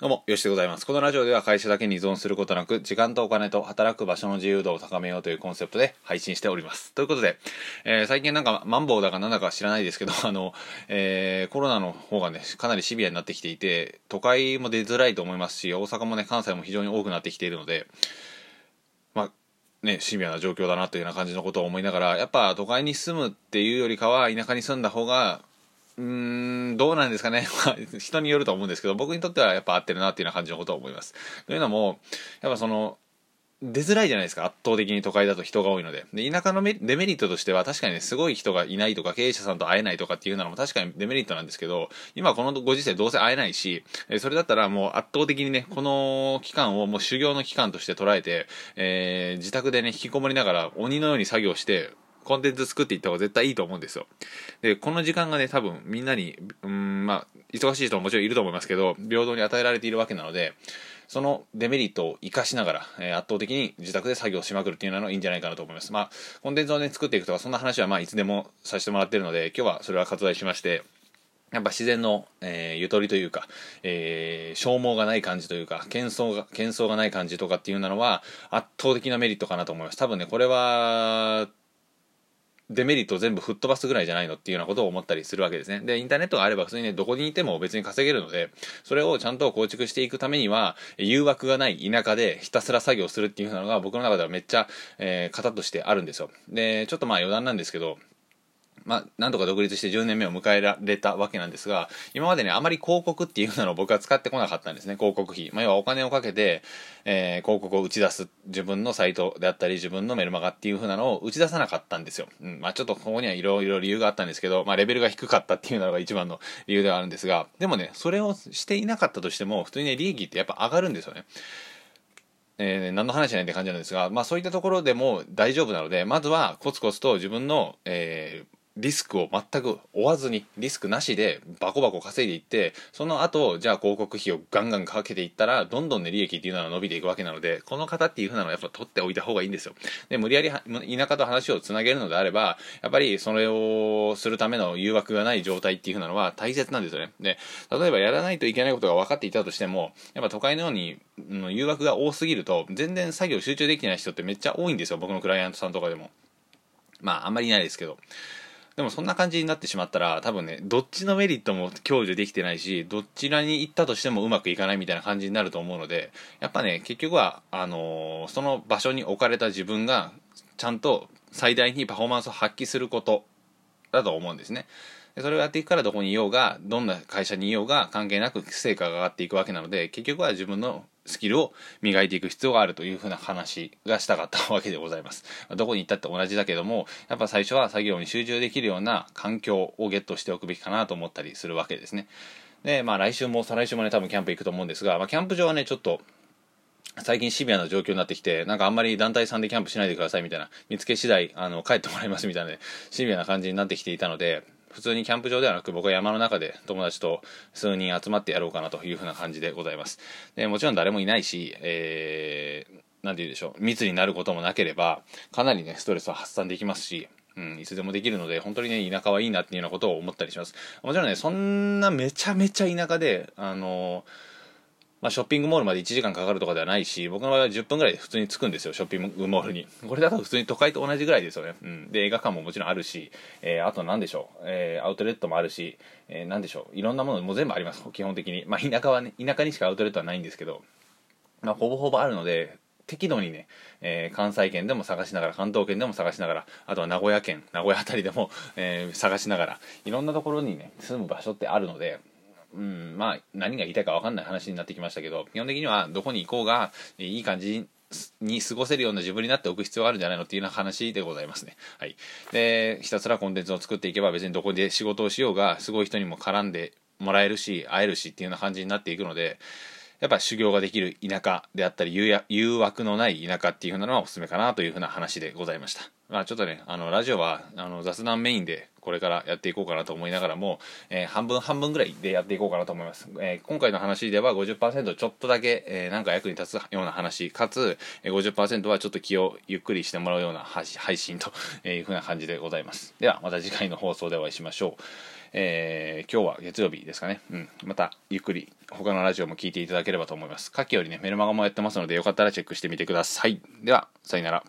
どうも、よしでございます。このラジオでは会社だけに依存することなく、時間とお金と働く場所の自由度を高めようというコンセプトで配信しております。ということで、えー、最近なんか、マンボウだかなんだか知らないですけど、あの、えー、コロナの方がね、かなりシビアになってきていて、都会も出づらいと思いますし、大阪もね、関西も非常に多くなってきているので、まあ、ね、シビアな状況だなというような感じのことを思いながら、やっぱ都会に住むっていうよりかは、田舎に住んだ方が、うーん、どうなんですかね。ま人によると思うんですけど、僕にとってはやっぱ合ってるなっていうような感じのことを思います。というのも、やっぱその、出づらいじゃないですか。圧倒的に都会だと人が多いので。で、田舎のデメリットとしては確かにね、すごい人がいないとか、経営者さんと会えないとかっていうのも確かにデメリットなんですけど、今このご時世どうせ会えないしえ、それだったらもう圧倒的にね、この期間をもう修行の期間として捉えて、えー、自宅でね、引きこもりながら鬼のように作業して、コンテンツ作っていった方が絶対いいと思うんですよ。で、この時間がね、多分みんなに、うん、まあ、忙しい人ももちろんいると思いますけど、平等に与えられているわけなので、そのデメリットを活かしながら、えー、圧倒的に自宅で作業しまくるっていうのはいいんじゃないかなと思います。まあ、コンテンツをね、作っていくとか、そんな話はまあ、いつでもさせてもらってるので、今日はそれは割愛しまして、やっぱ自然の、えー、ゆとりというか、えー、消耗がない感じというか、喧騒が、喧騒がない感じとかっていうのは、圧倒的なメリットかなと思います。多分ね、これは、デメリットを全部吹っ飛ばすぐらいじゃないのっていうようなことを思ったりするわけですね。で、インターネットがあれば普通にね、どこにいても別に稼げるので、それをちゃんと構築していくためには、誘惑がない田舎でひたすら作業するっていうのが僕の中ではめっちゃ、えー、型としてあるんですよ。で、ちょっとまあ余談なんですけど、まあ、なんとか独立して10年目を迎えられたわけなんですが、今までね、あまり広告っていうのを僕は使ってこなかったんですね、広告費。まあ、要はお金をかけて、えー、広告を打ち出す自分のサイトであったり、自分のメルマガっていう風なのを打ち出さなかったんですよ。うん、まあ、ちょっとここにはいろいろ理由があったんですけど、まあ、レベルが低かったっていうのが一番の理由ではあるんですが、でもね、それをしていなかったとしても、普通にね、利益ってやっぱ上がるんですよね。えー、何の話じゃないって感じなんですが、まあそういったところでも大丈夫なので、まずはコツコツと自分の、えー、リスクを全く負わずにリスクなしでバコバコ稼いでいってその後じゃあ広告費をガンガンかけていったらどんどんね利益っていうのは伸びていくわけなのでこの方っていうふうなのはやっぱ取っておいた方がいいんですよ。で無理やり田舎と話をつなげるのであればやっぱりそれをするための誘惑がない状態っていうふうなのは大切なんですよね。で例えばやらないといけないことが分かっていたとしてもやっぱ都会のように誘惑が多すぎると全然作業集中できてない人ってめっちゃ多いんですよ。僕のクライアントさんとかでも。まああんまりいないですけど。でもそんな感じになってしまったら多分ねどっちのメリットも享受できてないしどちらに行ったとしてもうまくいかないみたいな感じになると思うのでやっぱね結局はあのー、その場所に置かれた自分がちゃんと最大にパフォーマンスを発揮することだと思うんですね。でそれをやっていくからどこにいようがどんな会社にいようが関係なく成果が上がっていくわけなので結局は自分のスキルを磨いていく必要があるというふうな話がしたかったわけでございます。どこに行ったって同じだけども、やっぱ最初は作業に集中できるような環境をゲットしておくべきかなと思ったりするわけですね。で、まあ来週も再来週もね、多分キャンプ行くと思うんですが、まあキャンプ場はね、ちょっと、最近シビアな状況になってきて、なんかあんまり団体さんでキャンプしないでくださいみたいな、見つけ次第、あの、帰ってもらいますみたいな、ね、シビアな感じになってきていたので、普通にキャンプ場ではなく僕は山の中で友達と数人集まってやろうかなというふうな感じでございますでもちろん誰もいないし、えー、なんて言うでしょう密になることもなければかなりねストレスは発散できますしうん、いつでもできるので、本当にね、田舎はいいなっていうようなことを思ったりします。もちろんね、そんなめちゃめちゃ田舎で、あのーまあ、ショッピングモールまで1時間かかるとかではないし、僕の場合は10分ぐらいで普通に着くんですよ、ショッピングモールに。これだと普通に都会と同じぐらいですよね。うん。で、映画館ももちろんあるし、えー、あと何でしょう、えー、アウトレットもあるし、えー、何でしょう、いろんなものも全部あります、基本的に。まあ、田舎はね、田舎にしかアウトレットはないんですけど、まあ、ほぼほぼあるので、適度にね、えー、関西圏でも探しながら、関東圏でも探しながら、あとは名古屋県、名古屋辺りでも、えー、探しながら、いろんなところにね、住む場所ってあるので、うん、まあ何が言いたいか分かんない話になってきましたけど基本的にはどこに行こうがいい感じに過ごせるような自分になっておく必要があるんじゃないのっていうような話でございますね。はい。で、ひたすらコンテンツを作っていけば別にどこで仕事をしようがすごい人にも絡んでもらえるし会えるしっていうような感じになっていくのでやっぱ修行ができる田舎であったり誘惑のない田舎っていうふうなのはおすすめかなというふうな話でございました。まあちょっとね、あの、ラジオは、あの、雑談メインで、これからやっていこうかなと思いながらも、えー、半分半分ぐらいでやっていこうかなと思います。えー、今回の話では50%ちょっとだけ、えー、なんか役に立つような話、かつ、えー、50%はちょっと気をゆっくりしてもらうような配信というふうな感じでございます。では、また次回の放送でお会いしましょう。えー、今日は月曜日ですかね。うん。また、ゆっくり、他のラジオも聞いていただければと思います。下記よりね、メルマガもやってますので、よかったらチェックしてみてください。では、さよなら。